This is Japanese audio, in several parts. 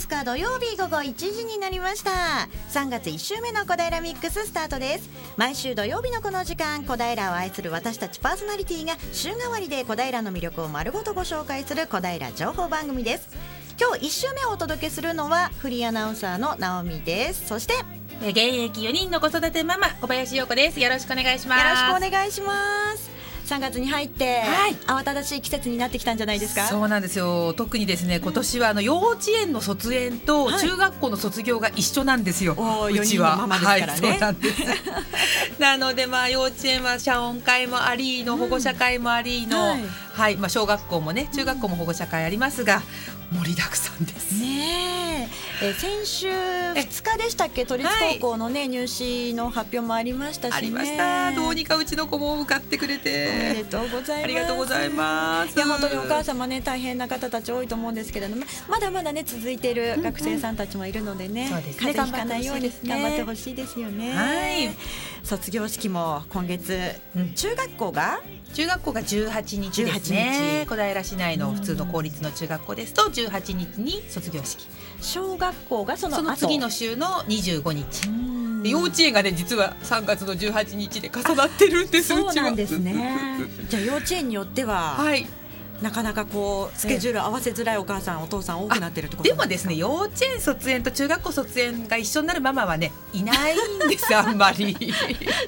5日土曜日午後1時になりました。3月1週目の小平ミックススタートです。毎週土曜日のこの時間小平を愛する私たちパーソナリティが週替わりで小平の魅力を丸ごとご紹介する小平情報番組です。今日1週目をお届けするのはフリーアナウンサーの直美です。そして現役4人の子育てママ小林陽子です。よろしくお願いします。よろしくお願いします3月に入って、はい、慌ただしい季節になってきたんじゃないですか？そうなんですよ。特にですね今年はあの幼稚園の卒園と中学校の卒業が一緒なんですよ、はい、うちは、ね、はい、そうなんです。なのでまあ幼稚園は謝恩会もありの保護者会もありの、うん、はい、はい、まあ小学校もね中学校も保護者会ありますが、盛りだくさんです。ねえ、先週2日でしたっけ？都立高校のね、はい、入試の発表もありましたし、ね、ありました。どうにかうちの子も受かってくれて、おめでとうございます。ありがとうございます。いや本当にお母様ね大変な方たち多いと思うんですけれども、まだまだね続いている学生さんたちもいるのでね、うんうん、風邪ひかないように頑張ってほしいですよね。はい。卒業式も今月、うん、中学校が？中学校が18日ですね。小平市内の普通の公立の中学校ですと18日に卒業式小学校がそのその次の週の25日。幼稚園がね実は3月の18日で重なってるんですそうなんですね。じゃあ幼稚園によっては、はい、なかなかこうスケジュール合わせづらいお母さん、お父さん多くなってるってことでもですね幼稚園卒園と中学校卒園が一緒になるママはねいないんです あんまり。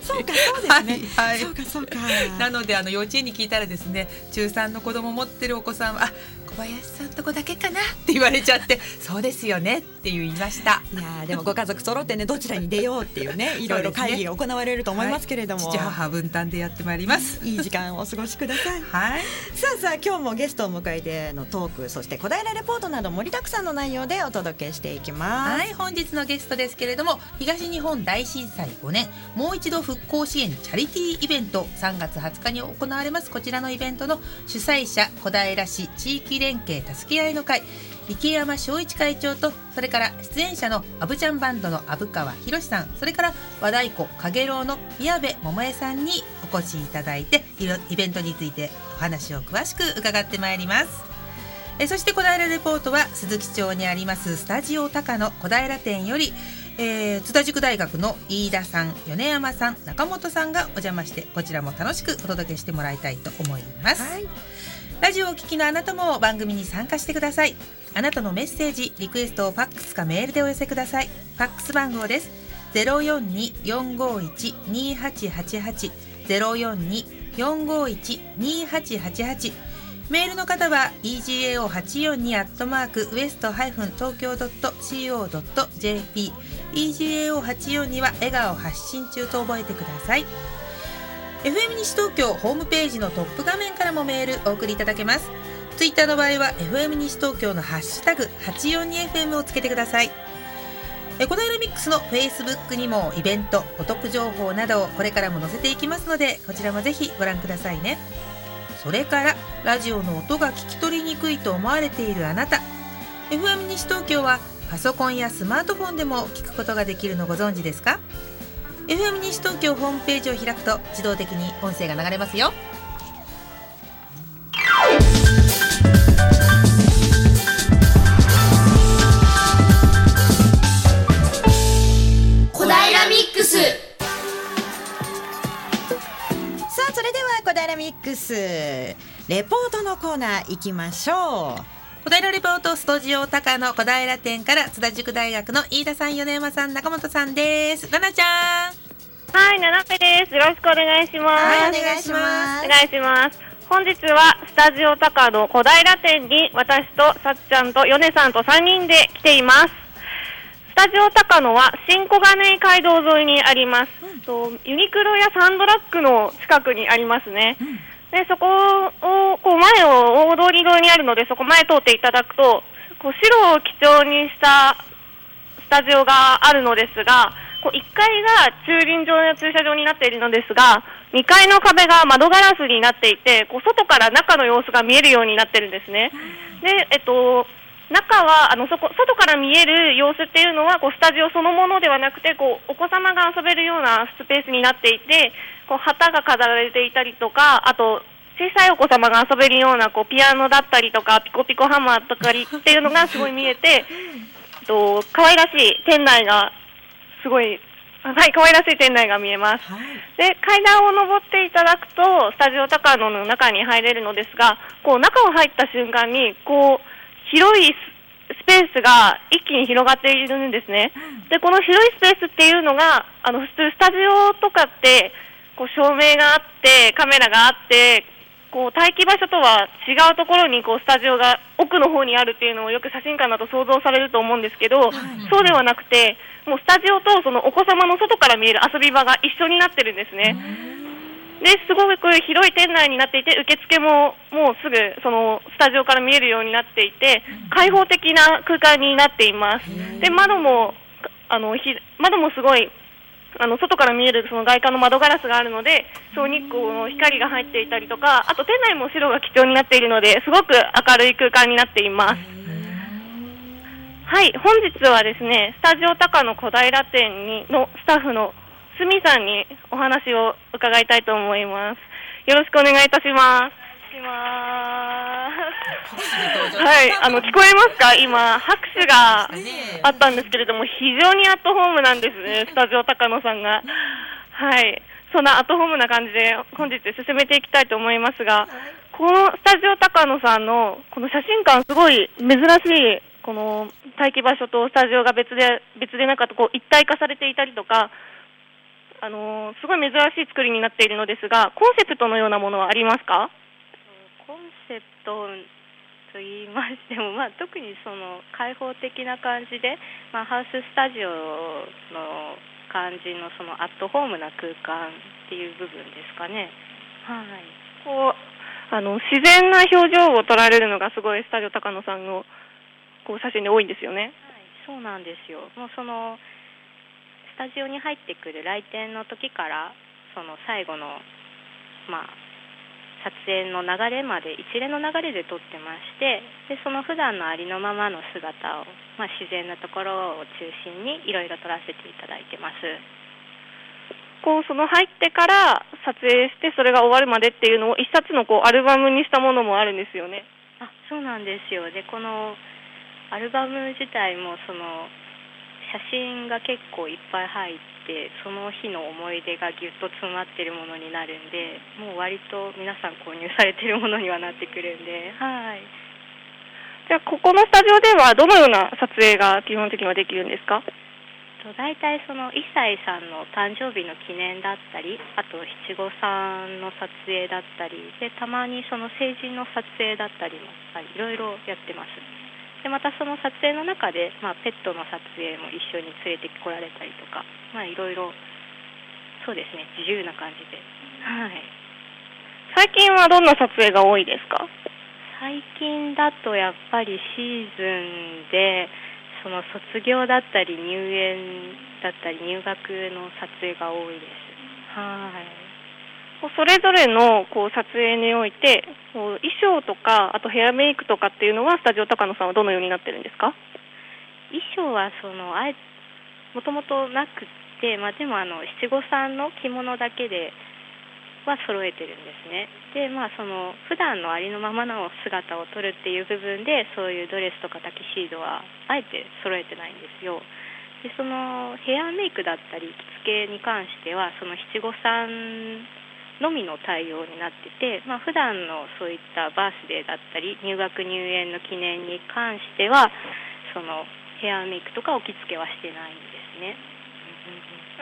そうかそうですね、はい、はい、そうかそうか。なのであの幼稚園に聞いたらですね中3の子供持ってるお子さんはあ小林さんとこだけかなって言われちゃってそうですよねって言いました。いやでもご家族揃ってねどちらに出ようっていうね いろいろ会議が行われると思いますけれども、はい、父母分担でやってまいります。いい時間をお過ごしください。はい。さあさあ今日もゲストを迎えてのトークそして小平レポートなど盛りだくさんの内容でお届けしていきます。はい本日のゲストですけれども東日本大震災5年もう一度復興支援チャリティーイベント3月20日に行われます。こちらのイベントの主催者小平市地域連携助け合いの会池山正一会長とそれから出演者のアブちゃんバンドの虻川博さんそれから和太鼓影楼の宮部桃江さんにお越しいただいてイベントについてお話を詳しく伺ってまいります。えそして小平レポートは鈴木町にありますスタジオ高野小平店よりえー、津田塾大学の飯田さん米山さん中本さんがお邪魔してこちらも楽しくお届けしてもらいたいと思います、はい。ラジオを聴きのあなたも番組に参加してください。あなたのメッセージリクエストをファックスかメールでお寄せください。ファックス番号です。042-451-2888 042-451-2888メールの方は egao842 アットマークウエストハイフン東京ドット co.jp egao842 は笑顔発信中と覚えてください。FM 西東京ホームページのトップ画面からもメールお送りいただけます。ツイッターの場合は FM 西東京のハッシュタグ 842FM をつけてください。え小平ミックスの Facebook にもイベントお得情報などをこれからも載せていきますのでこちらもぜひご覧くださいね。それからラジオの音が聞き取りにくいと思われているあなた。FM 西東京はパソコンやスマートフォンでも聞くことができるのご存知ですか？FM 西東京ホームページを開くと自動的に音声が流れますよ。小平ミックス。さあそれでは小平ミックスレポートのコーナー行きましょう。小平レポートスタジオ高野小平店から津田塾大学の飯田さん米山さん中本さんです。奈々ちゃんはい奈々です。よろしくお願いします。はいお願いします。お願いします。本日はスタジオ高野小平店に私とさっちゃんと米さんと3人で来ています。スタジオ高野は新小金井街道沿いにあります、うん、とユニクロやサンドラッグの近くにありますね、うん。でそこをこう前を大通り沿いにあるのでそこ前通っていただくとこう白を基調にしたスタジオがあるのですがこう1階が駐輪場や駐車場になっているのですが2階の壁が窓ガラスになっていてこう外から中の様子が見えるようになってるんですね。でえっと中はあのそこ外から見える様子っていうのはこうスタジオそのものではなくてこうお子様が遊べるようなスペースになっていてこう旗が飾られていたりとかあと小さいお子様が遊べるようなこうピアノだったりとかピコピコハンマーとかっていうのがすごい見えて と可愛らしい店内がすごいはい可愛らしい店内が見えます。はいで階段を登っていただくとスタジオ高野の中に入れるのですがこう中を入った瞬間にこう広いススペースが一気に広がっているんですね。でこの広いスペースっていうのがあの普通スタジオとかってこう照明があってカメラがあってこう待機場所とは違うところにこうスタジオが奥の方にあるっていうのをよく写真館だと想像されると思うんですけど、そうではなくてもうスタジオとそのお子様の外から見える遊び場が一緒になってるんですね。ですごく広い店内になっていて受付ももうすぐそのスタジオから見えるようになっていて開放的な空間になっています。で窓もあのひ窓もすごいあの外から見えるその外観の窓ガラスがあるので、そう日光の光が入っていたりとか、あと店内も白が基調になっているので、すごく明るい空間になっています。はい、本日はですね、スタジオ高野小平店にのスタッフのすみさんにお話を伺いたいと思います。よろしくお願いいたします。します。はい、あの聞こえますか？今拍手があったんですけれども、非常にアットホームなんですね、スタジオ高野さんが。はい、そんなアットホームな感じで本日進めていきたいと思いますが、このスタジオ高野さんのこの写真館すごい珍しいこの待機場所とスタジオが別で別でなんかこう一体化されていたりとか。あのーすごい珍しい作りになっているのですが、コンセプトのようなものはありますか？セプトと言いましても、まあ、特にその開放的な感じで、まあ、ハウススタジオの感じのそのアットホームな空間っていう部分ですかね。はいこうあの自然な表情を撮られるのがすごいスタジオ高野さんのこう写真で多いんですよね。はい、そうなんですよ。もうそのスタジオに入ってくる来店の時からその最後のまあ撮影の流れまで一連の流れで撮ってましてでその普段のありのままの姿を、まあ、自然なところを中心にいろいろ撮らせていただいてます。こうその入ってから撮影してそれが終わるまでっていうのを一冊のこうアルバムにしたものもあるんですよね。あそうなんですよでこのアルバム自体もその写真が結構いっぱい入ってその日の思い出がぎゅっと詰まってるものになるんでもう割と皆さん購入されてるものにはなってくるんで。はい。じゃあここのスタジオではどのような撮影が基本的にはできるんですか？と大体その1歳さんの誕生日の記念だったりあと七五三の撮影だったりでたまにその成人の撮影だったりもはいいろいろやってますでまたその撮影の中で、まあ、ペットの撮影も一緒に連れてこられたりとかまあいろいろそうですね自由な感じで。はい。最近はどんな撮影が多いですか？最近だとやっぱりシーズンでその卒業だったり入園だったり入学の撮影が多いです。はいそれぞれのこう撮影において衣装とかあとヘアメイクとかっていうのはスタジオ高野さんはどのようになってるんですか？衣装はそのあえもともとなくて、まあ、でもあの七五三の着物だけでは揃えてるんですねでまあその普段のありのままの姿を撮るっていう部分でそういうドレスとかタキシードはあえて揃えてないんですよでそのヘアメイクだったり着付けに関してはその七五三のみの対応になってて、まあ普段のそういったバースデーだったり入学入園の記念に関してはそのヘアメイクとかお着付けはしてないんですね。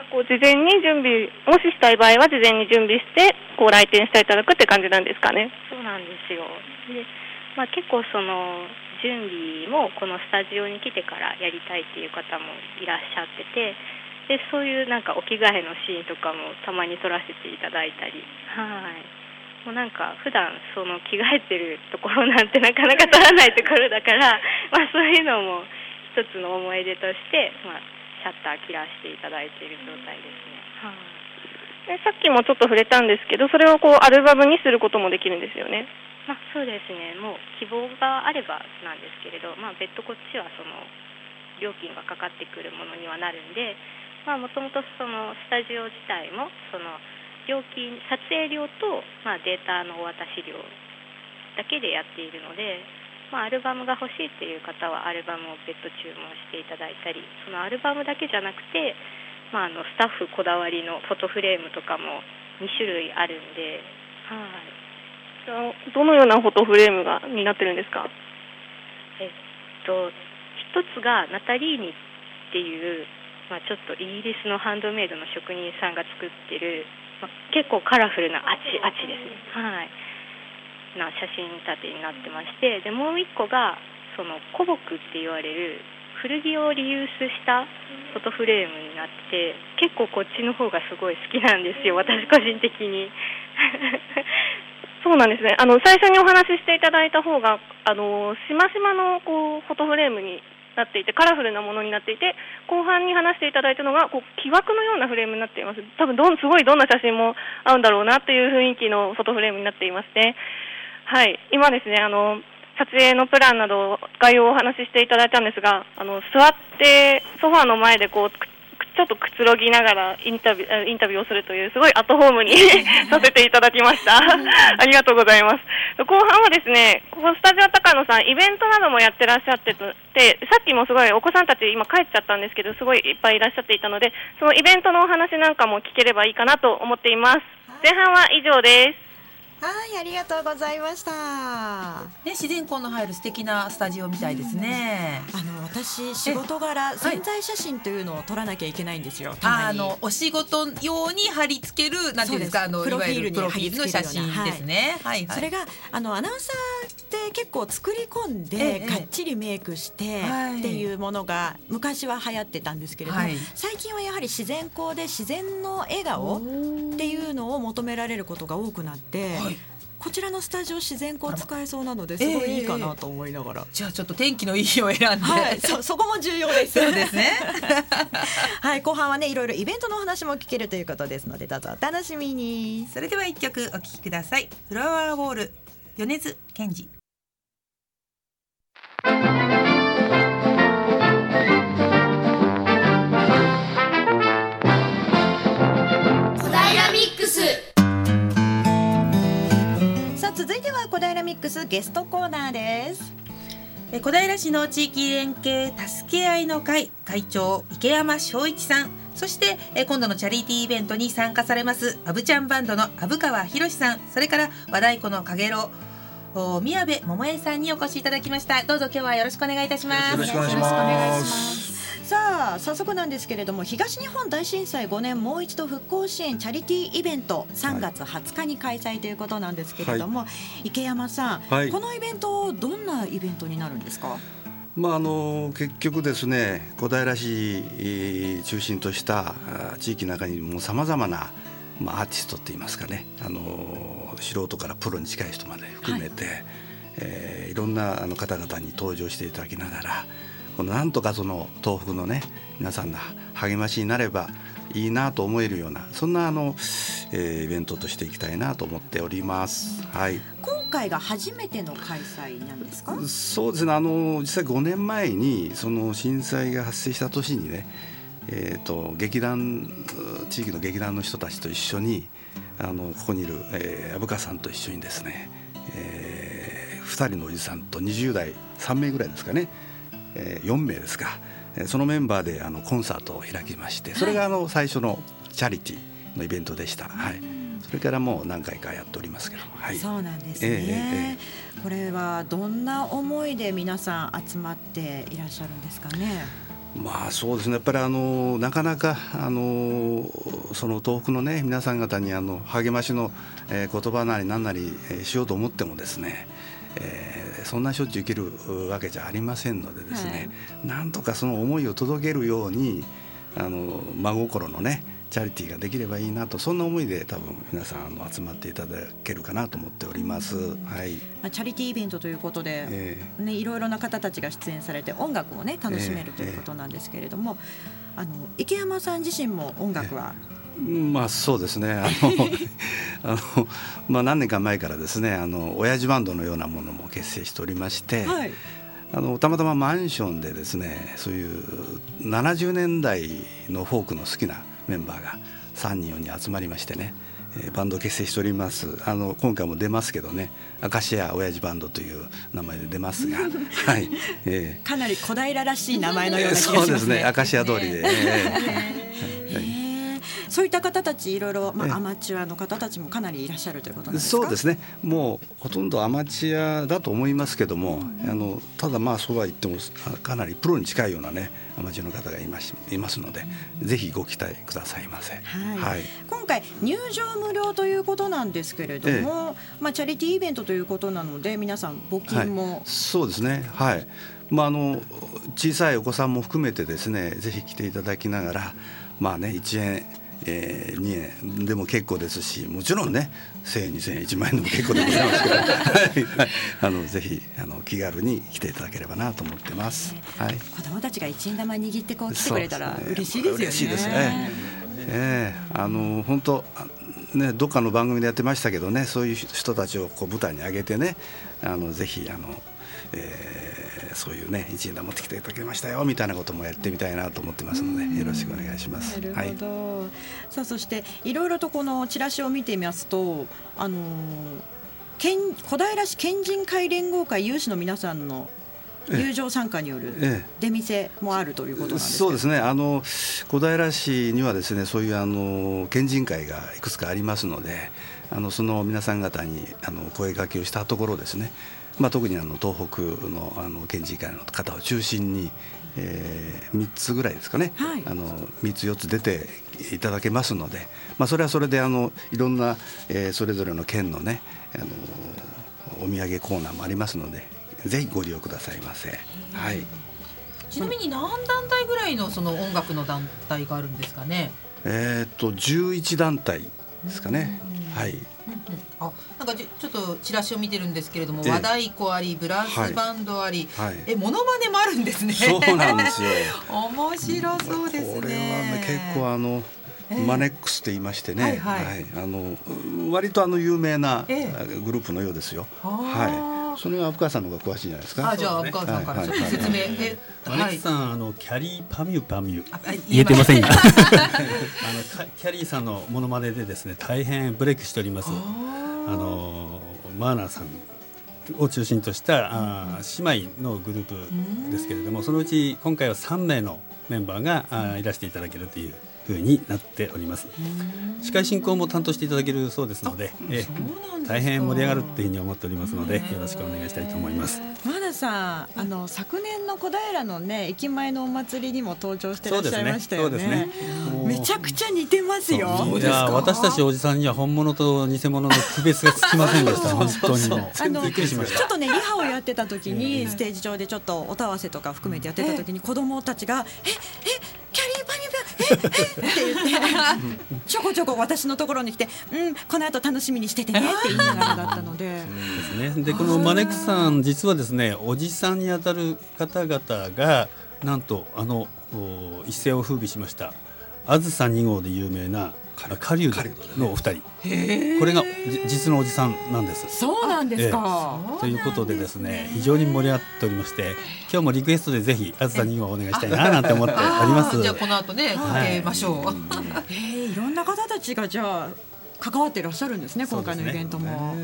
こう事前に準備もししたい場合は事前に準備してこう来店していただくって感じなんですかね。そうなんですよ。で、まあ、結構その準備もこのスタジオに来てからやりたいっていう方もいらっしゃってて、でそういうなんかお着替えのシーンとかもたまに撮らせていただいたり、はい。もうなんか普段その着替えてるところなんてなかなか撮らないところだから、まあそういうのも一つの思い出として、まあシャッター切らせていただいている状態ですね。はい。でさっきもちょっと触れたんですけどそれをこうアルバムにすることもできるんですよね。まあ、そうですね、もう希望があればなんですけれど、まあ、別途こっちはその料金がかかってくるものにはなるんで、もともとそのスタジオ自体もその料金、撮影料と、まあ、データのお渡し料だけでやっているので、まあ、アルバムが欲しいっていう方はアルバムを別途注文していただいたりそのアルバムだけじゃなくて、まあ、あのスタッフこだわりのフォトフレームとかも2種類あるんで、はい、どのようなフォトフレームがになってるんですか？えっと一つがナタリーニっていう、まあ、ちょっとイギリスのハンドメイドの職人さんが作ってる、まあ、結構カラフルなアチアチですね。はい。な写真立てになってましてでもう一個がその古木って言われる古着をリユースしたフォトフレームになって結構こっちの方がすごい好きなんですよ私個人的に。そうなんですね。あの最初にお話ししていただいた方があのしましまのこうフォトフレームになっていてカラフルなものになっていて後半に話していただいたのがこう木枠のようなフレームになっています。多分どんすごいどんな写真も合うんだろうなという雰囲気の外フレームになっていますね。はい、今ですね、あの撮影のプランなど概要をお話ししていただいたんですが、あの座ってソファーの前でこうちょっとくつろぎながらインタビューインタビューをするというすごいアットホームに させていただきました。ありがとうございます。後半はですね、ここスタジオ高野さんイベントなどもやってらっしゃってて、さっきもすごいお子さんたち今帰っちゃったんですけど、すごいいっぱいいらっしゃっていたので、そのイベントのお話なんかも聞ければいいかなと思っています。前半は以上です。はいありがとうございました。ね自然光の入る素敵なスタジオみたいですね、あの私仕事柄潜在写真というのを撮らなきゃいけないんですよ、あのお仕事用に貼り付けるなんていうんですかあのプロフィールに貼り付ける写真ですね、はい、はい、それがあのアナウンサーって結構作り込んで、がっちりメイクしてっていうものが昔は流行ってたんですけれども、最近はやはり自然光で自然の笑顔っていうのを求められることが多くなって、はいこちらのスタジオ自然光使えそうなのですごいいいかなと思いながら、えー、じゃあちょっと天気のいい日を選んで、はい、そそこも重要です。そうですね。はい後半はねいろいろイベントの話も聞けるということですのでどうぞお楽しみに。それでは一曲お聴きください。フラワーウォール米津玄師続いては小平ミックスゲストコーナーです。小平市の地域連携助け合いの会会長池山翔一さん。そして今度のチャリティーイベントに参加されますアブちゃんバンドの虻川博さん。それから和太鼓のかげろ宮部桃江さんにお越しいただきました。どうぞ今日はよろしくお願いいたします。よろしくお願いします。さあ早速なんですけれども東日本大震災5年もう一度復興支援チャリティーイベント3月20日に開催ということなんですけれども、はい、池山さん、はい、このイベントどんなイベントになるんですか？まあ、あの結局ですね小平市中心とした地域の中にもさまざまな、まあ、アーティストっていいますかねあの素人からプロに近い人まで含めて、はい。えー、いろんなあの方々に登場していただきながらこのなんとかその東北のね皆さんの励ましになればいいなと思えるようなそんなあの、えー、イベントとしていきたいなと思っております。はい。今回が初めての開催なんですか？そうですね。あの実際5年前にその震災が発生した年にね、えっ、ー、と劇団地域の劇団の人たちと一緒にあのここにいる、えー、虻川さんと一緒にですね、えー、2人のおじさんと20代3名ぐらいですかね。えー、4名ですか、えー、そのメンバーであのコンサートを開きましてそれがあの最初のチャリティーのイベントでした。はい、それからもう何回かやっておりますけどはい、そうなんですね、えー、これはどんな思いで皆さん集まっていらっしゃるんですかね？まあそうですね。やっぱりあのなかなかあのその東北のね皆さん方にあの励ましの、えー、言葉なり何なり、えー、しようと思ってもですねえー、そんなしょっちゅう受けるわけじゃありませんのでですね、はい、なんとかその思いを届けるようにあの真心のねチャリティーができればいいなとそんな思いで多分皆さんあの集まっていただけるかなと思っております。はい。まあチャリティーイベントということで、えー、ねいろいろな方たちが出演されて音楽をね楽しめるということなんですけれども、えー、あの池山さん自身も音楽は、えーまあそうですね。あの あの、まあ、何年か前からですねあの親父バンドのようなものも結成しておりまして、はい、あのたまたまマンションでですねそういう70年代のフォークの好きなメンバーが3人4人集まりましてね、えーバンドを結成しております。あの今回も出ますけどねアカシア親父バンドという名前で出ますが はい、えかなり小平らしい名前ーのような気がそうでしますすね。ねアカシア通りで、えー。へーそういった方たちいろいろ、まええ。あ、アマチュアの方たちもかなりいらっしゃるということなんですか？そうですね。もうほとんどアマチュアだと思いますけども、あのただまあそうは言ってもあかなりプロに近いようなねアマチュアの方がいますいますので、ぜひご期待くださいませ。はい。はい。今回入場無料ということなんですけれども、まあ、チャリティーイベントということなので皆さん募金も、はい、そうですね。はい。まああの小さいお子さんも含めてですねぜひ来ていただきながらまあね1円えー、2円でも結構ですしもちろんね1000円2000円1万円でも結構でございますけどはいはいあのぜひあの気軽に来ていただければなと思ってます。はい子供たちが一円玉握ってこう来てくれたら嬉しいですよね。嬉しいですね。ええあの本当あねどっかの番組でやってましたけどねそういう人たちをこう舞台に上げてねあのぜひあの、えーそういうね一円玉持ってきていただきましたよみたいなこともやってみたいなと思ってますのでよろしくお願いします。なるはい。さあそしていろいろとこのチラシを見てみますとあのー県小平市県人会連合会有志の皆さんの友情参加によるええ。出店もあるということなんですけど。そうですね。あの小平市にはですねそういうあの県人会がいくつかありますのであのその皆さん方にあの声掛けをしたところですね、まあ、特にあの東北のあの県人会の方を中心に、えー、3つぐらいですかね、はいあの3つ4つ出ていただけますので、まあ、それはそれであのいろんな、えーそれぞれの県のねあのお土産コーナーもありますのでぜひご利用くださいませ。はいちなみに何団体ぐらいのその音楽の団体があるんですかね？えーっと11団体ですかね。はい。あ、なんかじちょっとチラシを見てるんですけれども、ええ和太鼓あり、ブラスバンドあり、はい。え、モノマネもあるんですね。そうなんですよ。面白そうですね。これはね結構あの、ええマネックスって言いましてね、はいはいあの割とあの有名なえグループのようですよ。はい。それは虻川さんの方が詳しいんじゃないですか？あ、じゃあ、虻川さんからちょっと説明。え、マネさん、あのキャリーパミュパミュ。言えてませんが、言 あのかキャリーさんのモノマネでですね大変ブレイクしております。あのマーナーさんを中心としたあー姉妹のグループですけれども、そのうち今回は3名のメンバーがあーいらしていただけるという風になっております。司会進行も担当していただけるそうですので、え大変盛り上がるっていうふうに思っておりますので、よろしくお願いしたいと思います。マナさんあの昨年の小平のね駅前のお祭りにも登場してらっしゃいましたよね。そうですねねめちゃくちゃ似てますよ。いや私たちおじさんには本物と偽物の区別がつきませんでした。本当にあの。ちょっとねリハをやってた時にステージ上でちょっと音合わせとか含めてやってた時に子供たちが「ええキャリーパニュパええって言ってちょこちょこ私のところに来て「うんこの後楽しみにしててね」って言いながらだったので。ですね。でこのマネックさん実はですねおじさんにあたる方々がなんとあのお一世を風靡しましたあずさ2号で有名な狩人。のお二人。これがじ実のおじさんなんです。そうなんですか。ということでですね非常に盛り上がっておりまして今日もリクエストでぜひあずさ2号お願いしたいななんて思っております。じゃあこの後ね、かけましょう。えー、いろんな方たちがじゃあ関わっていらっしゃるんですね今回のイベントも。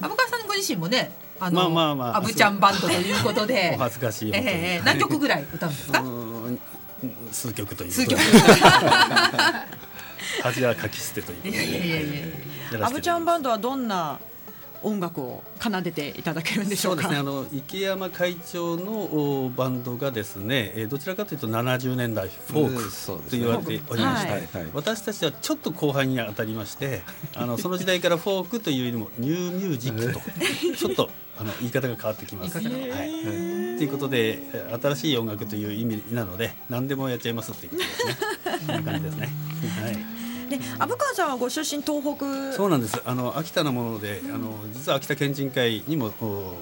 虻川さん。ご自身もね、あの、まあまあまあアブちゃんバンドということで。お、恥ずかしいええ何曲ぐらい歌うんですか？数曲という。数曲。恥はかき捨てということで。アブちゃんバンドはどんな音楽を奏でていただけるんでしょか。そううですねあの池山会長のおバンドがですね、えーどちらかというと70年代フォークと言われておりまして、はいはい私たちはちょっと後輩に当たりましてあのその時代からフォークというよりもニューミュージックと ちょっとあの言い方が変わってきます。言い方がはいということでえー新しい音楽という意味なので何でもやっちゃいますっていうことですね。そんな感じですね。はいで、虻川さんはご出身東北。そうなんです。あの秋田のもので、あの実は秋田県人会にも、お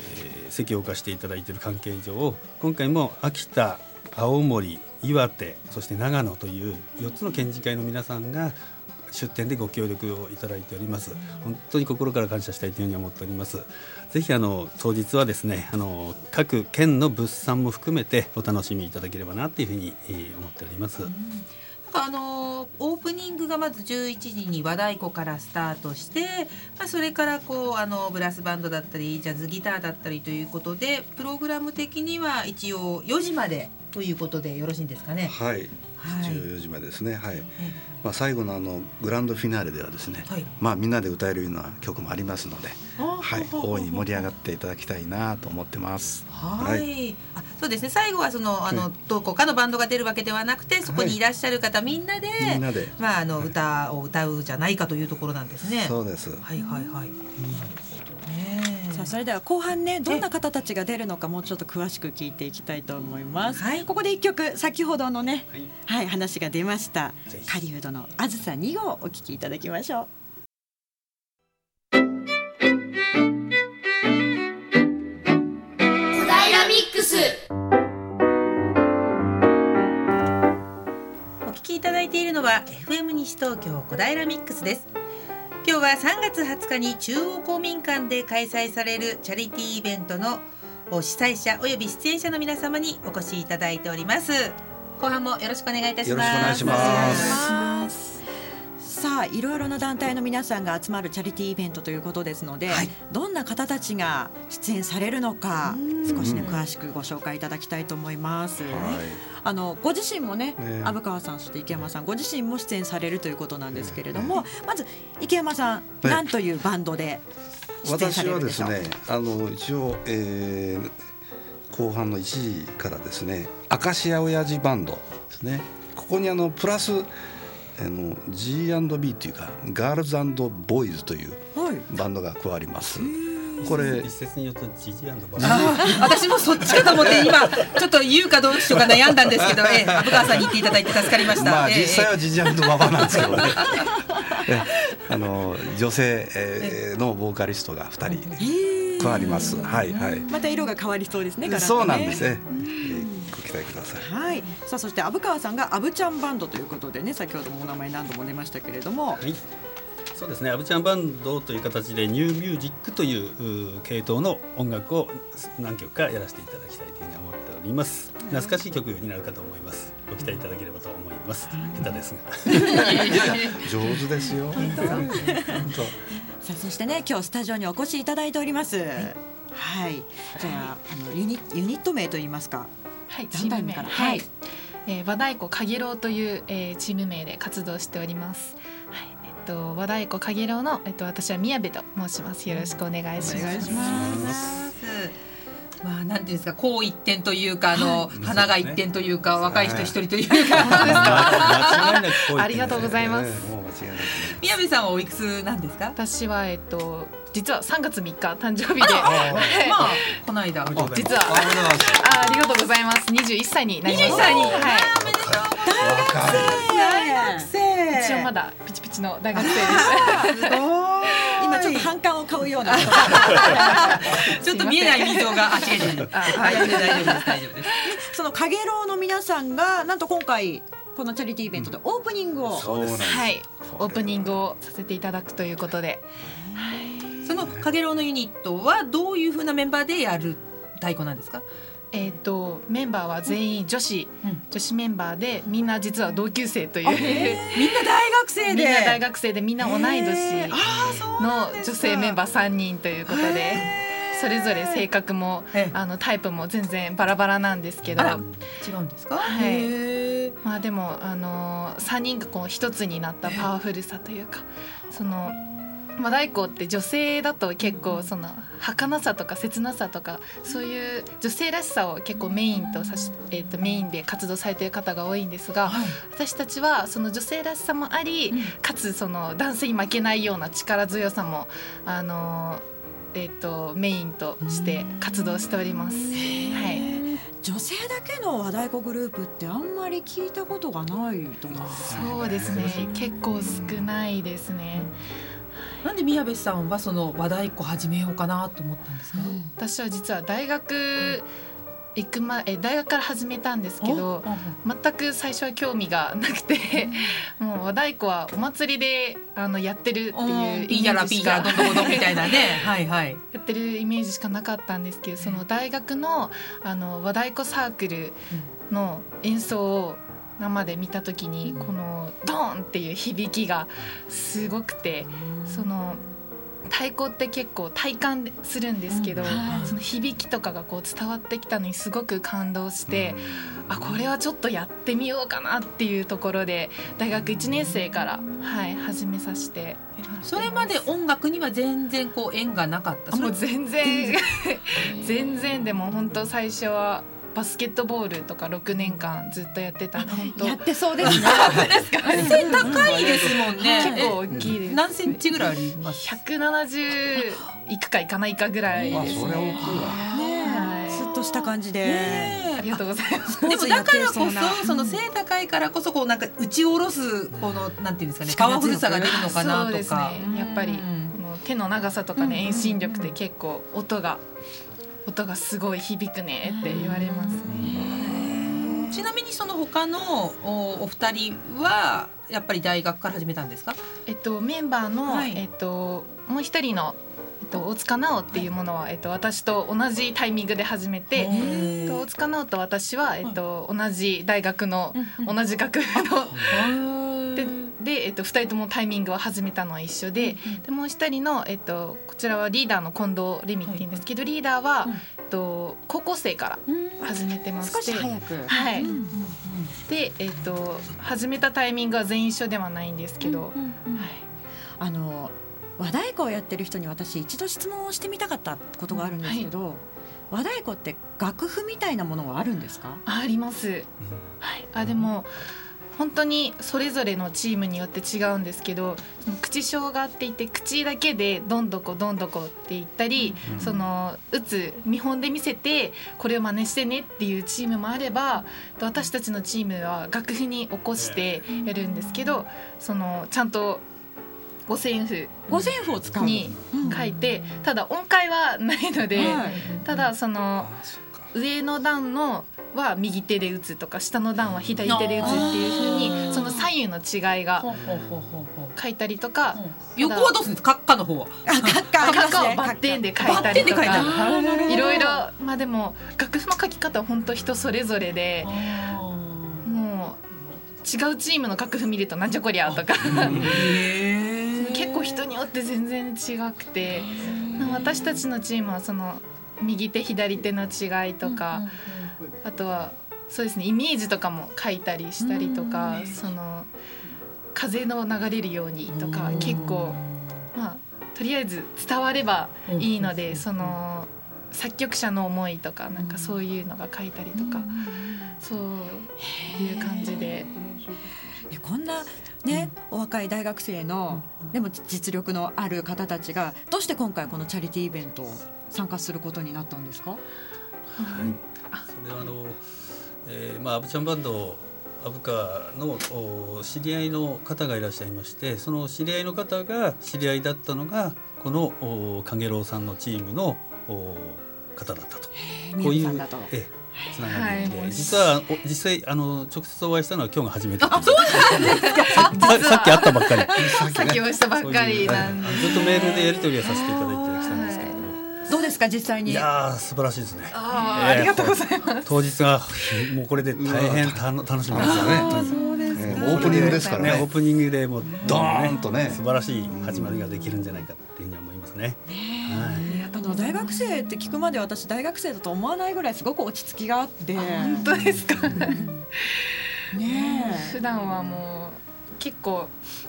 えー席を置かせていただいている関係上、今回も秋田、青森、岩手、そして長野という4つの県人会の皆さんが出展でご協力をいただいております。本当に心から感謝したいというふうに思っております。ぜひあの当日はですね、あの各県の物産も含めてお楽しみいただければなというふうに、えー思っております。かあのオープニングがまず11時に和太鼓からスタートして、まあ、それからこうあのブラスバンドだったりジャズギターだったりということでプログラム的には一応4時までということでよろしいんですかね？はい14時までですね。はい。えまあ最後のあのグランドフィナーレではですね、はい。まあみんなで歌えるような曲もありますので、はい、大いに盛り上がっていただきたいなと思ってます。はい、あそうですね。最後はそのあの、はいどこかのバンドが出るわけではなくてそこにい。らっしゃる方、みんなでみんなで、まああの歌を歌うじゃないかというところなんですね。そうです。はいはいはい。さあそれでは後半ねどんな方たちが出るのかもうちょっと詳しく聞いていきたいと思います。はい。ここで一曲先ほどのねはい。はい話が出ました。狩人のあずさ2号お聞きいただきましょう。小平ミックス。お聞きいただいているのは FM 西東京小平ミックスです今日は3月20日に中央公民館で開催されるチャリティーイベントのお主催者および出演者の皆様にお越しいただいております。後半もよろしくお願いいたします。よろしくお願いしますさあいろいろな団体の皆さんが集まるチャリティーイベントということですので、はいどんな方たちが出演されるのかうん少しね詳しくご紹介いただきたいと思います。はい。あのご自身もねね虻川さんそして池山さんご自身も出演されるということなんですけれども、まず池山さん、ねなんというバンドで出演さ私はれるでしょう。ですね、あの一応、えー後半の1時からですね、明石家親父バンドですね。ここにあのプラスあの G&B というかガールズボーイズというはい。バンドが加わります。これ一説によるとジジアンド私もそっちかと思って今ちょっと言うかどうしようか悩んだんですけど、ええ、虻川さんに言っていただいて助かりました。まあええ実際はジジアンドババなんですけどね。えあの女性、えーのボーカリストが2人加わります。はいはい。また色が変わりそうですね。ガラッとそうなんですね。期待ください。はい。さあそして虻川さんがアブちゃんバンドということでね先ほどもお名前何度も出ましたけれども、はい、そうですね。アブちゃんバンドという形でニューミュージックというう系統の音楽を何曲かやらせていただきたいというふうに思っております。懐かしい曲になるかと思います。ご期待いただければと思います。下手ですが。上手ですよ。本当さあそしてね今日スタジオにお越しいただいております。はい。じゃああのユニユニット名といいますか。はい、団チームからはい、はいえー和太鼓かげろうという、えーチーム名で活動しております。はい、えっと和太鼓かげろうのえっと私は宮部と申します。よろしくお願いします。お願いしますまあ、なんていうんですか、こう一点というか、あの、い花が一点というか、若い人一人というか。ありがとうございます。宮部さんはおいくつなんですか？私はえっと実は3月3日誕生日で、まはいあ、この間。実はありがとうございますあありがとうございます。21歳になりました。21歳にはい。若い。生一応まだピチピチの大学生です。今ちょっと反感を買うような。ちょっと見えない溝が、あ、違う違う。あ、はい、大丈夫です、大丈夫です。そのかげろうの皆さんがなんと今回このチャリティーイベントでオープニングを。そうなん。はい、オープニングをさせていただくということで、そのかげろうのユニットは、どういう風なメンバーでやる太鼓なんですか？えっ、とメンバーは全員女子、うん。女子メンバーでみんな実は同級生という、みんな大学生で。みんな大学生でみんな同い年の女性メンバー3人ということで、それぞれ性格もええ。あのタイプも全然バラバラなんですけど。違うんですか？はい。まあでもあの3人がこう一つになったパワフルさというかその和太鼓って女性だと結構その儚さとか切なさとかそういう女性らしさを結構メインとさし、えー、とメインで活動されている方が多いんですがはい。私たちはその女性らしさもあり、かつその男性に負けないような力強さもあのえー、とメインとして活動しております。はい。女性だけの和太鼓グループってあんまり聞いたことがないと思うんですよそうですね。結構少ないですね。なんで宮部さんはその和太鼓始めようかなと思ったんですか？私は実は大学行く前え大学から始めたんですけど全く最初は興味がなくてもう和太鼓はお祭りであのやってるっていうイメージしかどんどんどんみたいなね。はいはい。やってるイメージしかなかったんですけどその大学のあの和太鼓サークルの演奏を生で見た時にこのドーンっていう響きがすごくてその太鼓って結構体感するんですけど、その響きとかがこう伝わってきたのにすごく感動して、あこれはちょっとやってみようかなっていうところで大学1年生から、はい、始めさせて。それまで音楽には全然こう縁がなかった？あもう全然。全然でも本当最初はバスケットボールとか6年間ずっとやってたんやって そうですね。背高いですもんね。結構大きいです。え何センチぐらいあります？170いくかいかないかぐらいですあそれ大きいね。わはい。スッとした感じで、ありがとうございます。でもだからこそその背高いからこそこうなんか打ち下ろすこのなんていうんですかねパワフルさが出るのかなとか。ね。やっぱりうん。この手の長さとかねうん遠心力で結構音が音がすごい響くねって言われますね。ちなみにその他のおお二人はやっぱり大学から始めたんですか？えっとメンバーの、はい。えっともう一人のえっと大塚直っていうものは、えっと私と同じタイミングで始めて、えっと大塚直と私はえっと同じ大学の同じ学部の でで、えっと、2人ともタイミングは始めたのは一緒で,、でもう一人の、えっと、こちらはリーダーの近藤レミっていうんですけど、リーダーは、うん。えっと、高校生から始めてまし少てし早く、はい。うんで、えっと、始めたタイミングは全員一緒ではないんですけど、はい、あの和太鼓をやってる人に私一度質問をしてみたかったことがあるんですけど、和太鼓って楽譜みたいなものはあるんですか？ああります、はい、あでも本当にそれぞれのチームによって違うんですけど口小があっていて口だけでどんどこどんどこって言ったり、その打つ見本で見せてこれを真似してねっていうチームもあれば私たちのチームは楽譜に起こしてやるんですけどそのちゃんと五線譜五線譜を使うに書いてただ音階はないので、はい。ただその上の段のは右手で打つとか下の段は左手で打つっていう風にその左右の違いが書いたりとか横はどうするんですか？カッカの方は。あカッをバッテンで書いたりとかのいろいろ。まあでも楽譜の書き方は本当人それぞれでもう違うチームの楽譜見るとなんじゃこりゃとか。結構人によって全然違くて。私たちのチームはその右手左手の違いとか、あとはそうですねイメージとかも書いたりしたりとか、その風の流れるようにとか、結構まあとりあえず伝わればいいので、その作曲者の思いとかなんかそういうのが書いたりとか、そういう感じで。えこんなね、お若い大学生のでも実力のある方たちがどうして今回このチャリティーイベントを参加することになったんですか？それはあの、えーまあアブちゃんバンドアブカのお知り合いの方がいらっしゃいましてその知り合いの方が知り合いだったのがこのおかげろうさんのチームのお方だったと。こういう宮野さんだと。ええつながりで、はい実はお実際あの直接お会いしたのは今日が初めて。あそうなんですか。ささっき会ったばっかり。さっきお会いしたばっかりなんでそういうずっとメールでやり取りはさせていただいてきたんですけれど。も、どうですか実際に？いやー素晴らしいですね。あーありがとうございます。当日はもうこれで大変たの楽しみですよね。そうですえーオープニングですからね。ねオープニングでもうドーンとね素晴らしい始まりができるんじゃないかっていうふうに思いますね。はいあの大学生って聞くまで私大学生だと思わないぐらいすごく落ち着きがあって本当ですか？ねえ普段はもう結構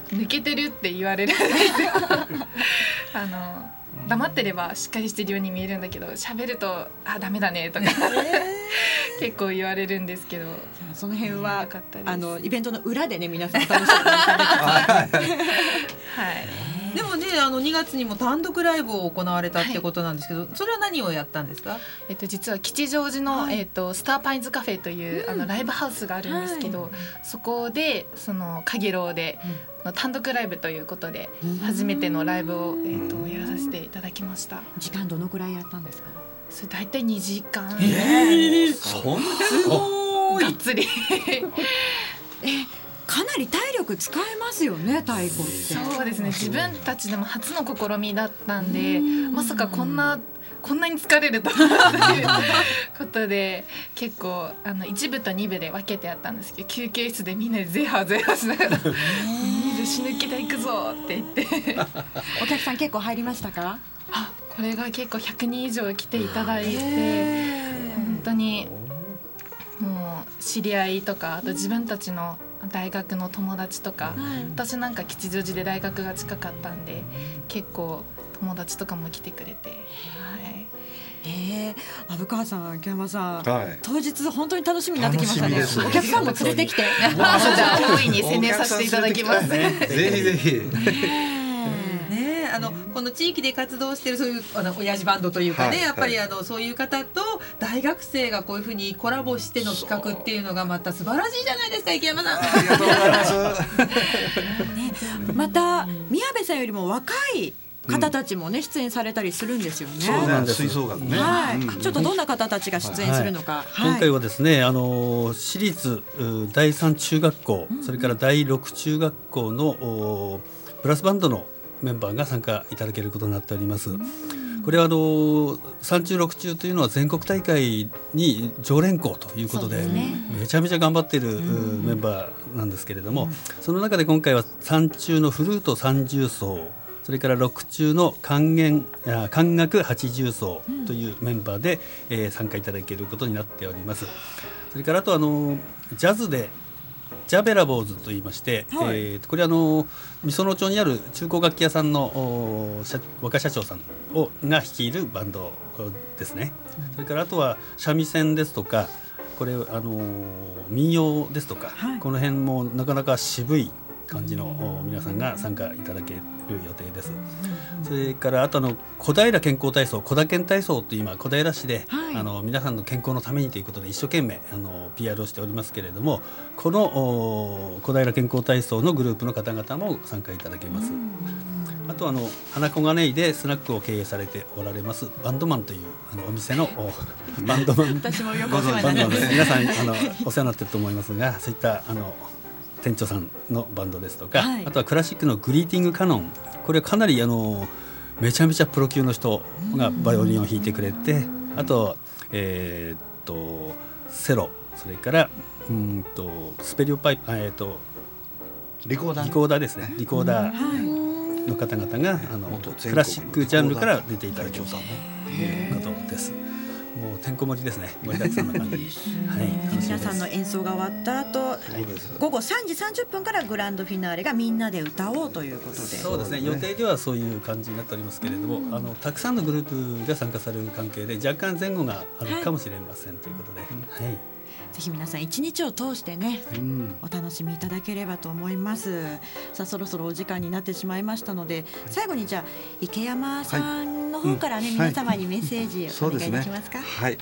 抜けてるって言われるんですよ。あの黙ってればしっかりしてるように見えるんだけど喋るとあダメだねとか 結構言われるんですけど。その辺はあのイベントの裏でね皆さん楽しんでいただきたいはい。でもねあの2月にも単独ライブを行われたってことなんですけど、それは何をやったんですか？えっと、実は吉祥寺の、えっと、スターパインズカフェという、あのライブハウスがあるんですけど、そこでそのかげろうで、単独ライブということで、初めてのライブを、えっと、やらさせていただきました。時間どのくらいやったんですか？それ大体2時間、そんながっつり かなり体力使えますよね太鼓って。そうですね。自分たちでも初の試みだったんでまさかこんなこんなに疲れるとということで 結構あの1部と2部で分けてあったんですけど休憩室でみんなでゼハゼハしながら「2 部死ぬ気で行くぞ」って言って。お客さん結構入りましたか？あこれが結構100人以上来ていただいて本当にもう知り合いとかあと自分たちの大学の友達とか、私なんか吉祥寺で大学が近かったんで結構友達とかも来てくれて、はい、ええ虻川さん秋山さん、はい。当日本当に楽しみになってきましたね。お客さんも連れてきて。じゃあ大いに宣伝させていただきます。ぜひぜひ。ね。えあのこの地域で活動してるそういうあの親父バンドというかね、はい。やっぱりあのそういう方と大学生がこういうふうにコラボしての企画っていうのがまた素晴らしいじゃないですか池山さん。ありがとうございます。また宮部さんよりも若い方たちもね、出演されたりするんですよね。そうなんです。吹奏楽ね。はい、うん。ちょっとどんな方たちが出演するのか、はい。今回はですね、あの私立う第三中学校、それから第六中学校のおブラスバンドのメンバーが参加いただけることになっております。これはあの三中六中というのは全国大会に常連校ということでめちゃめちゃ頑張っているうメンバーなんですけれども、その中で今回は三中のフルート三重奏それから六中の管弦あ管楽八重奏というメンバーで、えー参加いただけることになっております。それからあとあのジャズでジャベラボーズと言いまして、はい。えーとこれあの美園町にある中古楽器屋さんの若社長さんをが率いるバンドですね。それからあとは三味線ですとかこれあの民謡ですとか、はい。この辺もなかなか渋い感じのお皆さんが参加いただける予定です。それからあとあの小平健康体操小田健体操という今小平市で、はい。あの皆さんの健康のためにということで一生懸命あの PR をしておりますけれどもこのお小平健康体操のグループの方々も参加いただけます。あとあの花小金井でスナックを経営されておられますバンドマンというあのお店のお バンドマン。私もよくお世話になります皆さんあのお世話になってると思いますがそういったあの店長さんのバンドですとか、はい。あとはクラシックのグリーティングカノン。これはかなりあのめちゃめちゃプロ級の人がバイオリンを弾いてくれてあと,、えーっとセロ。それからうんとスペリオパイプえーっとリコーダー？リコーダーですね。リコーダーはい。の方々があのクラシックジャンルから出ていただけるということです。もうてんこ盛りですね。盛りだくさんな感じ。はい。皆さんの演奏が終わった後。午後3時30分からグランドフィナーレがみんなで歌おうということでそうですね。予定ではそういう感じになっておりますけれども、あのたくさんのグループが参加される関係で若干前後があるかもしれませんということで、はい。ぜひ皆さん一日を通してねうん。お楽しみいただければと思いますさあそろそろお時間になってしまいましたので最後にじゃあ池山さんの方からね、うん皆様にメッセージお願いできますか、はい。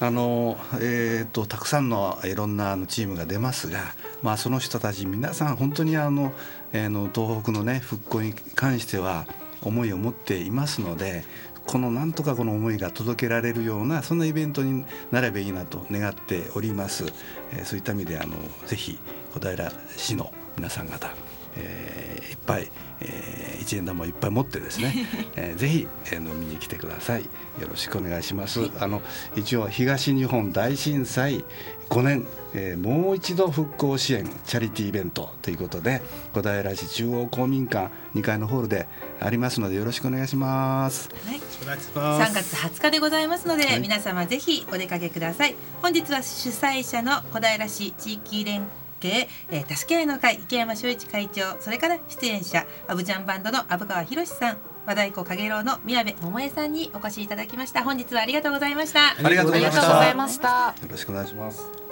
あのえっ、とたくさんのいろんなチームが出ますが、まあその人たち皆さん本当にあの、えーの東北のね復興に関しては思いを持っていますので。このなんとかこの思いが届けられるようなそんなイベントになればいいなと願っております。えーそういった意味であのぜひ小平市の皆さん方、えーいっぱい、えー一円玉をいっぱい持ってですね、えーぜひ、えー飲みに来てください。よろしくお願いします。あの一応東日本大震災5年、えーもう一度復興支援チャリティーイベントということで小平市中央公民館2階のホールでありますのでよろしくお願いします。お願いします3月20日でございますので、はい皆様ぜひお出かけください本日は主催者の小平市地域連携、えー、助け合いの会池山修一会長それから出演者アブジャンバンドの虻川博さん和太鼓かげろうの宮部桃江さんにお越しいただきました本日はありがとうございましたありがとうございましたありがとうございました。よろしくお願いします。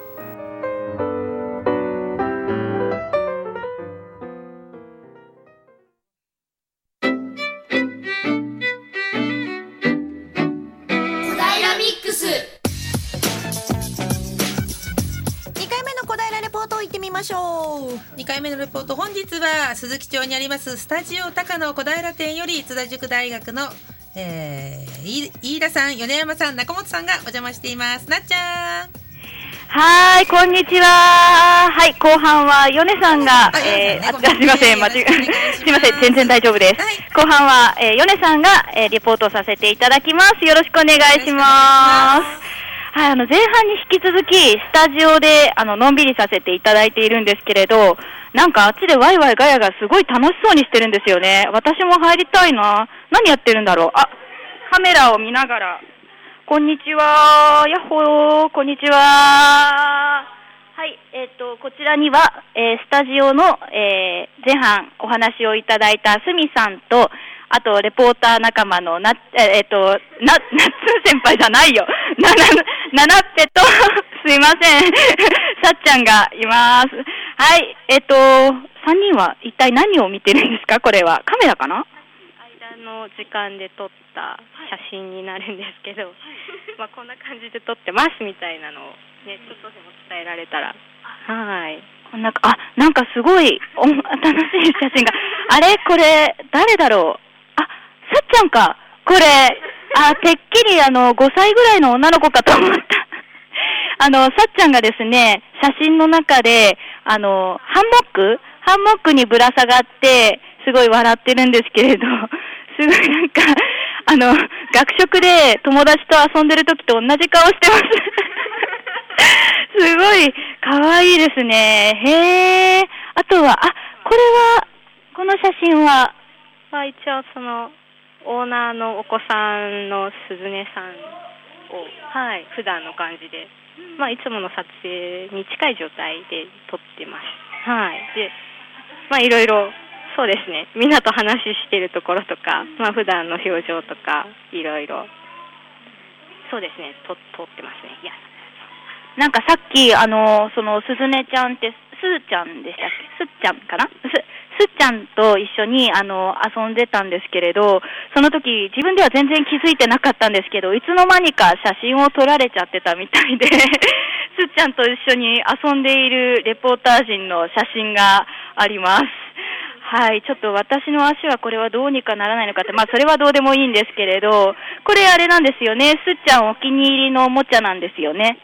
回目のレポート本日は鈴木町にありますスタジオ高野小平店より津田塾大学の、えー、い飯田さん米山さん中本さんがお邪魔していますなっちゃんはーい、こんにちは。はい、後半はヨネさんが、あえー、ねすいません、間違え、すすいません、全然大丈夫です。はい後半は、えー、ヨネさんが、えー、レポートさせていただきます。よろしくお願いし。ますはい、あの、前半に引き続き、スタジオで、あの、のんびりさせていただいているんですけれど、なんかあっちでワイワイガヤがすごい楽しそうにしてるんですよね。私も入りたいな。何やってるんだろう。あ、カメラを見ながら。こんにちは。やっほー。こんにちは。はい。えっ、と、こちらには、えースタジオの、えー前半お話をいただいたすみさんと、あと、レポーター仲間のな、えーえっ、と、な、なっつん先輩じゃないよ。な、な、ななっぺと、すいません。さっちゃんがいます。はい。えっ、と、3人は一体何を見てるんですか？これは。カメラかな？間の時間で撮った写真になるんですけど、まあこんな感じで撮ってますみたいなのをねちょっとでも伝えられたらはいこんなか、あ、なんかすごい、お楽しい写真が。あれ？これ、誰だろう？あ、さっちゃんか。これ、あ、てっきりあの、5歳ぐらいの女の子かと思った。あの、さっちゃんがですね、写真の中で、あの、ハンモック？ハンモックにぶら下がって、すごい笑ってるんですけれど、すごいなんか、あの、学食で友達と遊んでる時と同じ顔してます。すごい可愛いですね。へえ。あとは、あ、これは、この写真は、まあ一応そのオーナーのお子さんの鈴音さんをはい普段の感じで、まあいつもの撮影に近い状態で撮ってます。はい。でまあいろいろそうですね。みんなと話してるところとかまあ普段の表情とかいろいろ。そうですね。撮撮ってますね。いや。なんかさっき、あの、その、すずねちゃんって、すーちゃんでしたっけ？すっちゃんかな？す、っちゃんと一緒に、あの、遊んでたんですけれど、その時、自分では全然気づいてなかったんですけど、いつの間にか写真を撮られちゃってたみたいで、すっちゃんと一緒に遊んでいるレポーター陣の写真があります。はい、ちょっと私の足はこれはどうにかならないのかって、まあそれはどうでもいいんですけれど、これあれなんですよね、すっちゃんお気に入りのおもちゃなんですよね。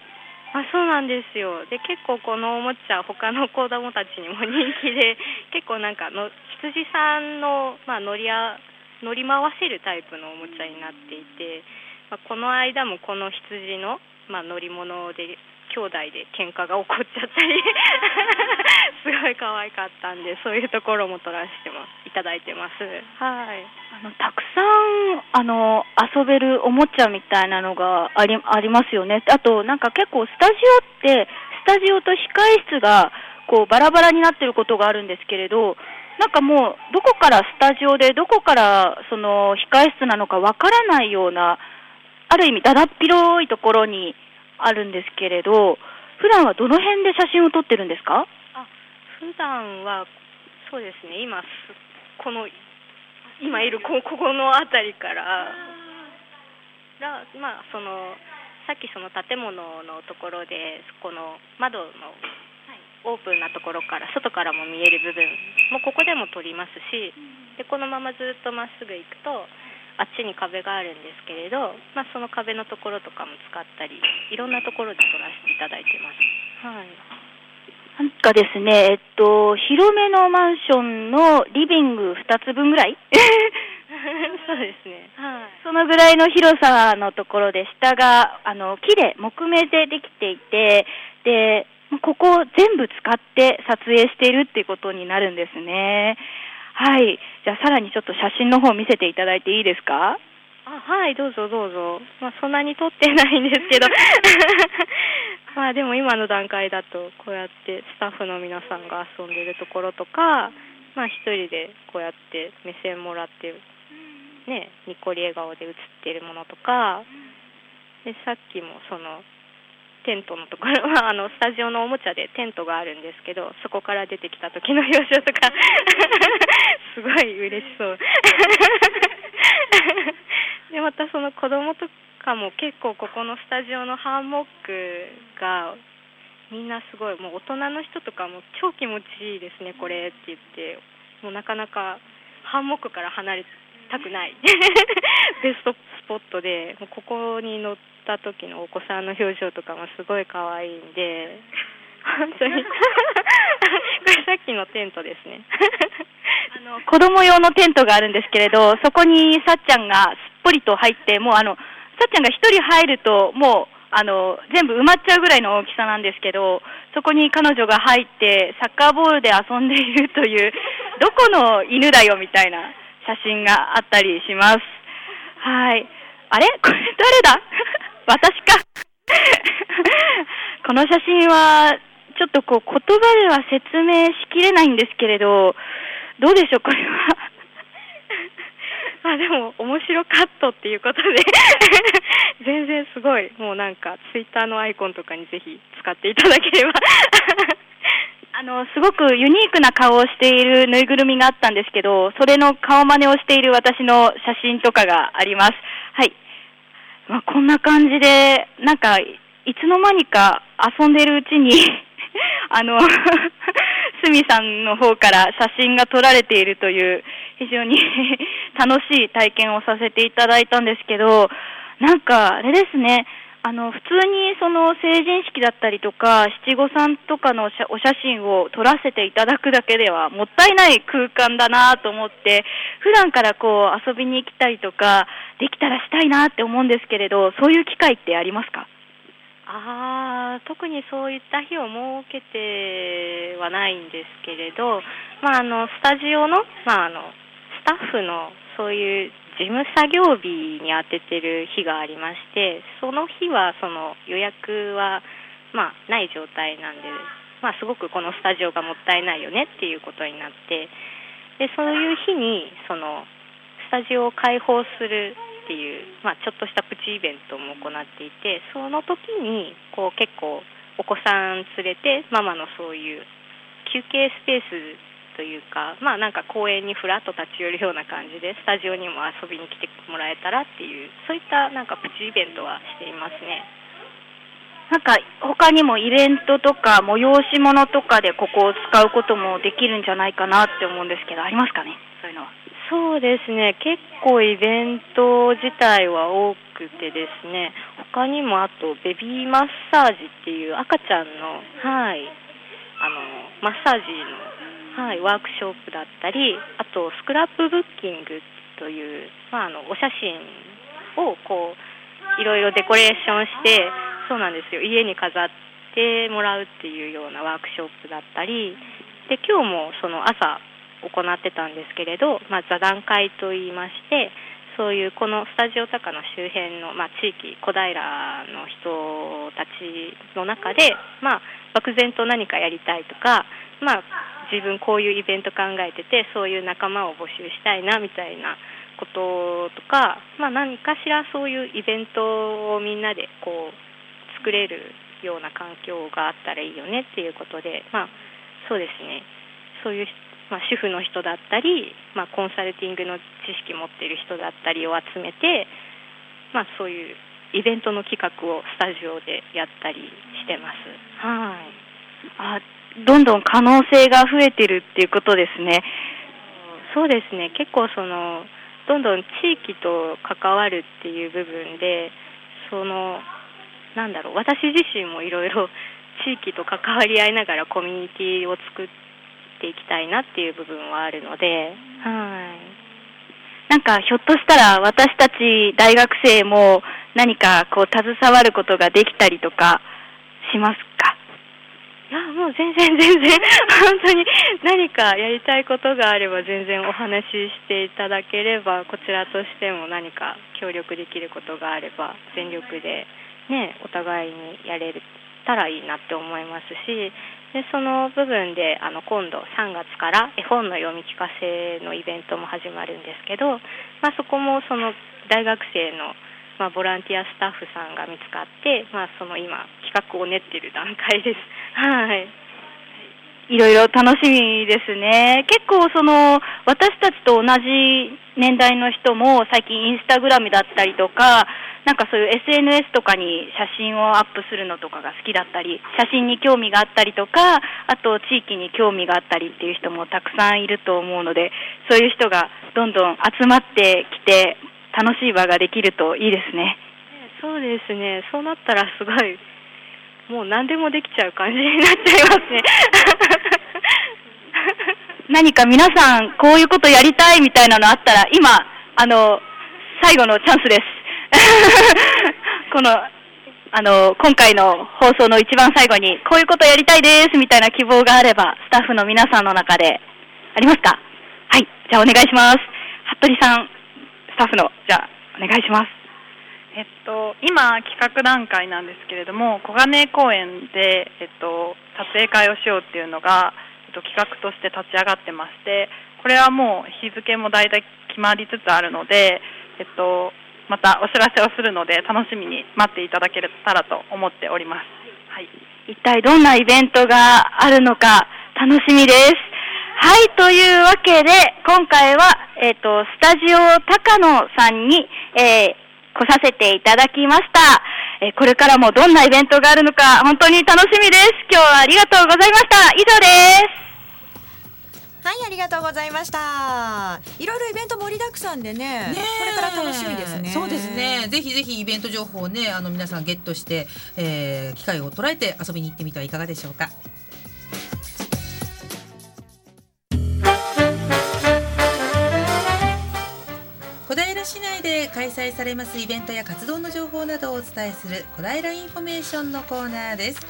あそうなんですよ。で結構このおもちゃ他の子供たちにも人気で 結構なんかの羊さんの、まあ、乗りあ乗り回せるタイプのおもちゃになっていて、まあ、この間もこの羊の、まあ、乗り物で兄弟で喧嘩が起こっちゃったり。すごい可愛かったんでそういうところも撮らせてもいただいてます。はい。あのたくさんあの遊べるおもちゃみたいなのがありありますよね。あとなんか結構スタジオってスタジオと控え室がこうバラバラになってることがあるんですけれど、なんかもうどこからスタジオでどこからその控え室なのかわからないようなある意味だだっ広いところにあるんですけれど、普段はどの辺で写真を撮ってるんですか？普段はそうですね。今すこの今いるこここの辺りから。らまあそのさっきその建物のところでこの窓のオープンなところから外からも見える部分もここでも撮りますしでこのままずっとまっすぐ行くとあっちに壁があるんですけれど、まあ、その壁のところとかも使ったりいろんなところで撮らせていただいてます。はいなんかですね、えっと、広めのマンションのリビング2つ分ぐらい？そうですね。はい。そのぐらいの広さのところで、下が、あの、木で、木目でできていて、で、ここを全部使って撮影しているっていうことになるんですね。はい。じゃあ、さらにちょっと写真の方見せていただいていいですか？あはい、どうぞどうぞ。まあ、そんなに撮ってないんですけど。まあ、でも今の段階だと、こうやってスタッフの皆さんが遊んでるところとか、まあ、一人でこうやって目線もらって、ね、にっこり笑顔で写ってるものとか、で、さっきもその、テントのところは、あの、スタジオのおもちゃでテントがあるんですけど、そこから出てきた時の表情とか、すごい嬉しそう。で、またその子供とかも結構ここのスタジオのハンモックが、みんなすごい、もう大人の人とかも超気持ちいいですね、これって言って、もうなかなかハンモックから離れたくない。ベストスポットでもうここに乗ってた時のお子さんの表情とかもすごい可愛いんで本当に これさっきのテントですね あの子供用のテントがあるんですけれど、そこにさっちゃんがすっぽりと入って、もうあの、さっちゃんが一人入ると、もう、あの、全部埋まっちゃうぐらいの大きさなんですけど、そこに彼女が入って、サッカーボールで遊んでいるという、どこの犬だよみたいな写真があったりします。はい。あれ？これ誰だ？私か。この写真は、ちょっとこう言葉では説明しきれないんですけれど、どうでしょう、これは。あでも面白かったっていうことで 全然すごいもうなんかツイッターのアイコンとかにぜひ使っていただければあの、すごくユニークな顔をしているぬいぐるみがあったんですけど、それの顔真似をしている私の写真とかがあります。はい。まあ、こんな感じで、なんか、いつの間にか遊んでるうちに、あの、すみさんの方から写真が撮られているという、非常に 楽しい体験をさせていただいたんですけど、なんか、あれですね、あの、普通にその成人式だったりとか、七五三とかのお写真を撮らせていただくだけではもったいない空間だなと思って、普段からこう遊びに来たりとか、できたらしたいなって思うんですけれど、そういう機会ってありますか？あ特にそういった日を設けてはないんですけれど、まあ、あのスタジオの,、まあ、あのスタッフのそういう事務作業日に当ててる日がありましてその日はその予約は、まあ、ない状態なんで、まあ、すごくこのスタジオがもったいないよねっていうことになってでそういう日にそのスタジオを開放するっていう、まあ、ちょっとしたプチイベントも行っていてその時にこう結構お子さん連れてママのそういう休憩スペースというか、まあ、なんか公園にふらっと立ち寄るような感じでスタジオにも遊びに来てもらえたらっていうそういったなんかプチイベントはしていますね。なんか他にもイベントとか催し物とかでここを使うこともできるんじゃないかなって思うんですけど、ありますかね？そういうのは。そうですね結構イベント自体は多くてですね他にもあとベビーマッサージっていう赤ちゃんのはいあのマッサージの、はい、ワークショップだったりあとスクラップブッキングという、まあ、あのお写真をこういろいろデコレーションしてそうなんですよ家に飾ってもらうっていうようなワークショップだったりで今日もその朝行ってたんですけれど、まあ、座談会といいましてそういうこのスタジオ高の周辺の、まあ、地域小平の人たちの中で、まあ、漠然と何かやりたいとか、まあ、自分こういうイベント考えててそういう仲間を募集したいなみたいなこととか、まあ、何かしらそういうイベントをみんなでこう作れるような環境があったらいいよねっていうことで、まあ、そうですね。そういうまあ、主婦の人だったり、まあ、コンサルティングの知識持ってる人だったりを集めて、まあ、そういうイベントの企画をスタジオでやったりしてます。はいあどんどん可能性が増えてるっていうことですね。そうですね結構そのどんどん地域と関わるっていう部分でそのなんだろう私自身もいろいろ 地域と関わり合いながらコミュニティを作っていきたいなっていう部分はあるので、はい。なんかひょっとしたら私たち大学生も何かこう携わることができたりとかしますか？いやもう全然全然。本当に何かやりたいことがあれば全然お話ししていただければこちらとしても何か協力できることがあれば全力でねお互いにやれたらいいなって思いますしでその部分であの今度3月から絵本の読み聞かせのイベントも始まるんですけど、まあ、そこもその大学生の、まあ、ボランティアスタッフさんが見つかって、まあ、その今企画を練っている段階です。はいいろいろ楽しみですね。結構その私たちと同じ年代の人も最近インスタグラムだったりとか、なんかそういう SNS とかに写真をアップするのとかが好きだったり、写真に興味があったりとか、あと地域に興味があったりっていう人もたくさんいると思うので、そういう人がどんどん集まってきて楽しい場ができるといいですね。そうですね。そうなったらすごいもう何でもできちゃう感じになっちゃいますね。何か皆さん、こういうことやりたいみたいなのあったら、今、あの、最後のチャンスです。この、あの、今回の放送の一番最後に、こういうことやりたいですみたいな希望があれば、スタッフの皆さんの中で、ありますか？はい、じゃあお願いします。服部さん、スタッフの、じゃあ、お願いします。えっと、今、企画段階なんですけれども、小金井公園で、えっと、撮影会をしようっていうのが、と、企画として立ち上がってまして、これはもう日付も大体決まりつつあるので、えっと、またお知らせをするので、楽しみに待っていただけたらと思っております。はい。一体どんなイベントがあるのか楽しみです。はい、というわけで、今回は、えっ、と、スタジオ高野さんに、えー来させていただきました。えーこれからもどんなイベントがあるのか、本当に楽しみです。今日はありがとうございました。以上です。はいありがとうございましたいろいろイベント盛りだくさんでねこれから楽しみですねそうですね。ぜひぜひイベント情報をね、あの皆さんゲットして、えー機会を捉えて遊びに行ってみてはいかがでしょうか。小平市内で開催されますイベントや活動の情報などをお伝えする小平インフォメーションのコーナーです。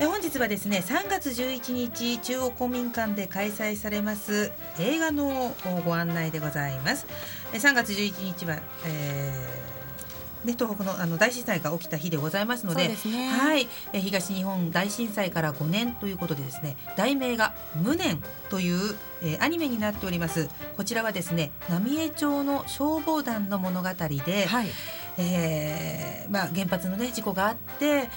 え本日はですね3月11日中央公民館で開催されます映画のご案内でございますえ3月11日は、えーね、東北のあの大震災が起きた日でございますのでね。はい、え東日本大震災から5年ということでですね題名が「無念」という、えーアニメになっております。こちらはですね浪江町の消防団の物語で、はい。えーまあ、原発の、ね、事故があって、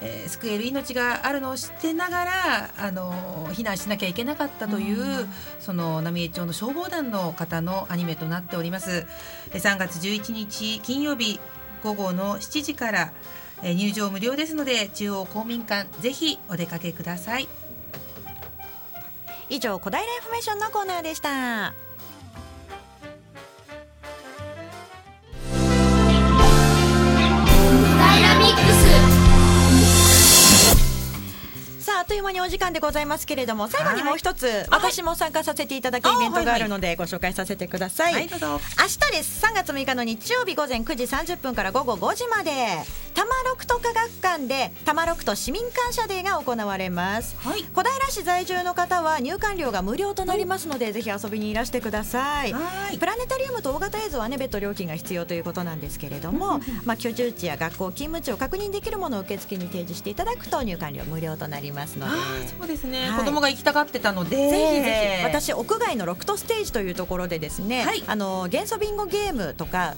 えー救える命があるのを知ってながら、あの避難しなきゃいけなかったという、その浪江町の消防団の方のアニメとなっております。えー3月11日金曜日午後の7時から、えー入場無料ですので中央公民館ぜひお出かけください。以上小平インフォメーションのコーナーでしたダイナミックスああっという間にお時間でございますけれども最後にもう一つ私も参加させていただくイベントがあるのでご紹介させてください、はい明日です。3月6日の日曜日午前9時30分から午後5時まで多摩六都科学館で多摩六都市民感謝デーが行われます。はい。小平市在住の方は入館料が無料となりますのでぜひ遊びにいらしてください。はい。プラネタリウムと大型映像はね別途料金が必要ということなんですけれども、まあ居住地や学校勤務地を確認できるものを受付に提示していただくと入館料無料となりますので。あーそうですね、はい。子供が行きたがってたので。ぜひぜひ。私屋外のロクトステージというところでですね、はい。あの元素ビンゴゲームとか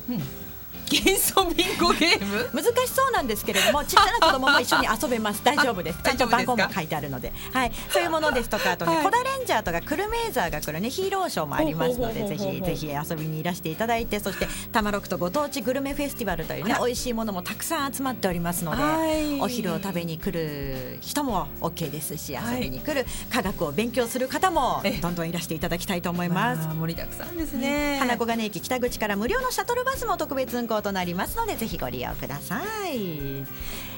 幻想ビンゴゲーム？難しそうなんですけれどもちっちゃな子供も一緒に遊べます。大丈夫です。ちゃんと番号も書いてあるので。はい。そういうものですとかあとね、はい。コダレンジャーとかクルメーザーが来るねヒーローショーもありますのでぜひぜひ遊びにいらしていただいてそしてタマロクとご当地グルメフェスティバルというね美味しいものもたくさん集まっておりますのではい。お昼を食べに来る人も OK ですしはい。遊びに来る科学を勉強する方もええ。どんどんいらしていただきたいと思います。盛りだくさんですね。花小金駅北口から無料のシャトルバスも特別運行となりますのでぜひご利用ください。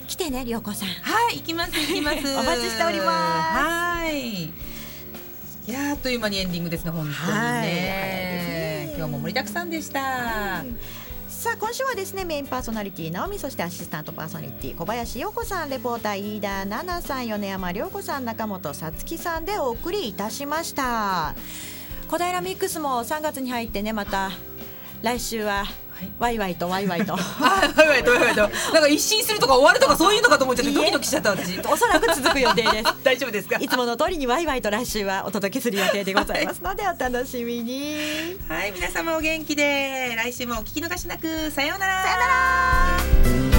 来てねりょうこさん。はい、行きます行きます。お待ちしております。はい。いやーあっという間にエンディングですね本当にね。ね今日も盛りだくさんでした。さあ今週はですねメインパーソナリティ直美そしてアシスタントパーソナリティ小林陽子さんレポーター飯田奈々さん米山涼子さん中本さつきさんでお送りいたしました。小平ミックスも3月に入ってねまた来週はワイワイとワイワイと。はいはいはいはいなんか一新するとか終わるとかそういうのかと思っちゃってドキドキしちゃった私。おそらく続く予定です。大丈夫ですか？いつもの通りにワイワイと来週はお届けする予定でございますのでお楽しみに。はい。皆様お元気で。来週もお聞き逃しなく。さようなら。さようなら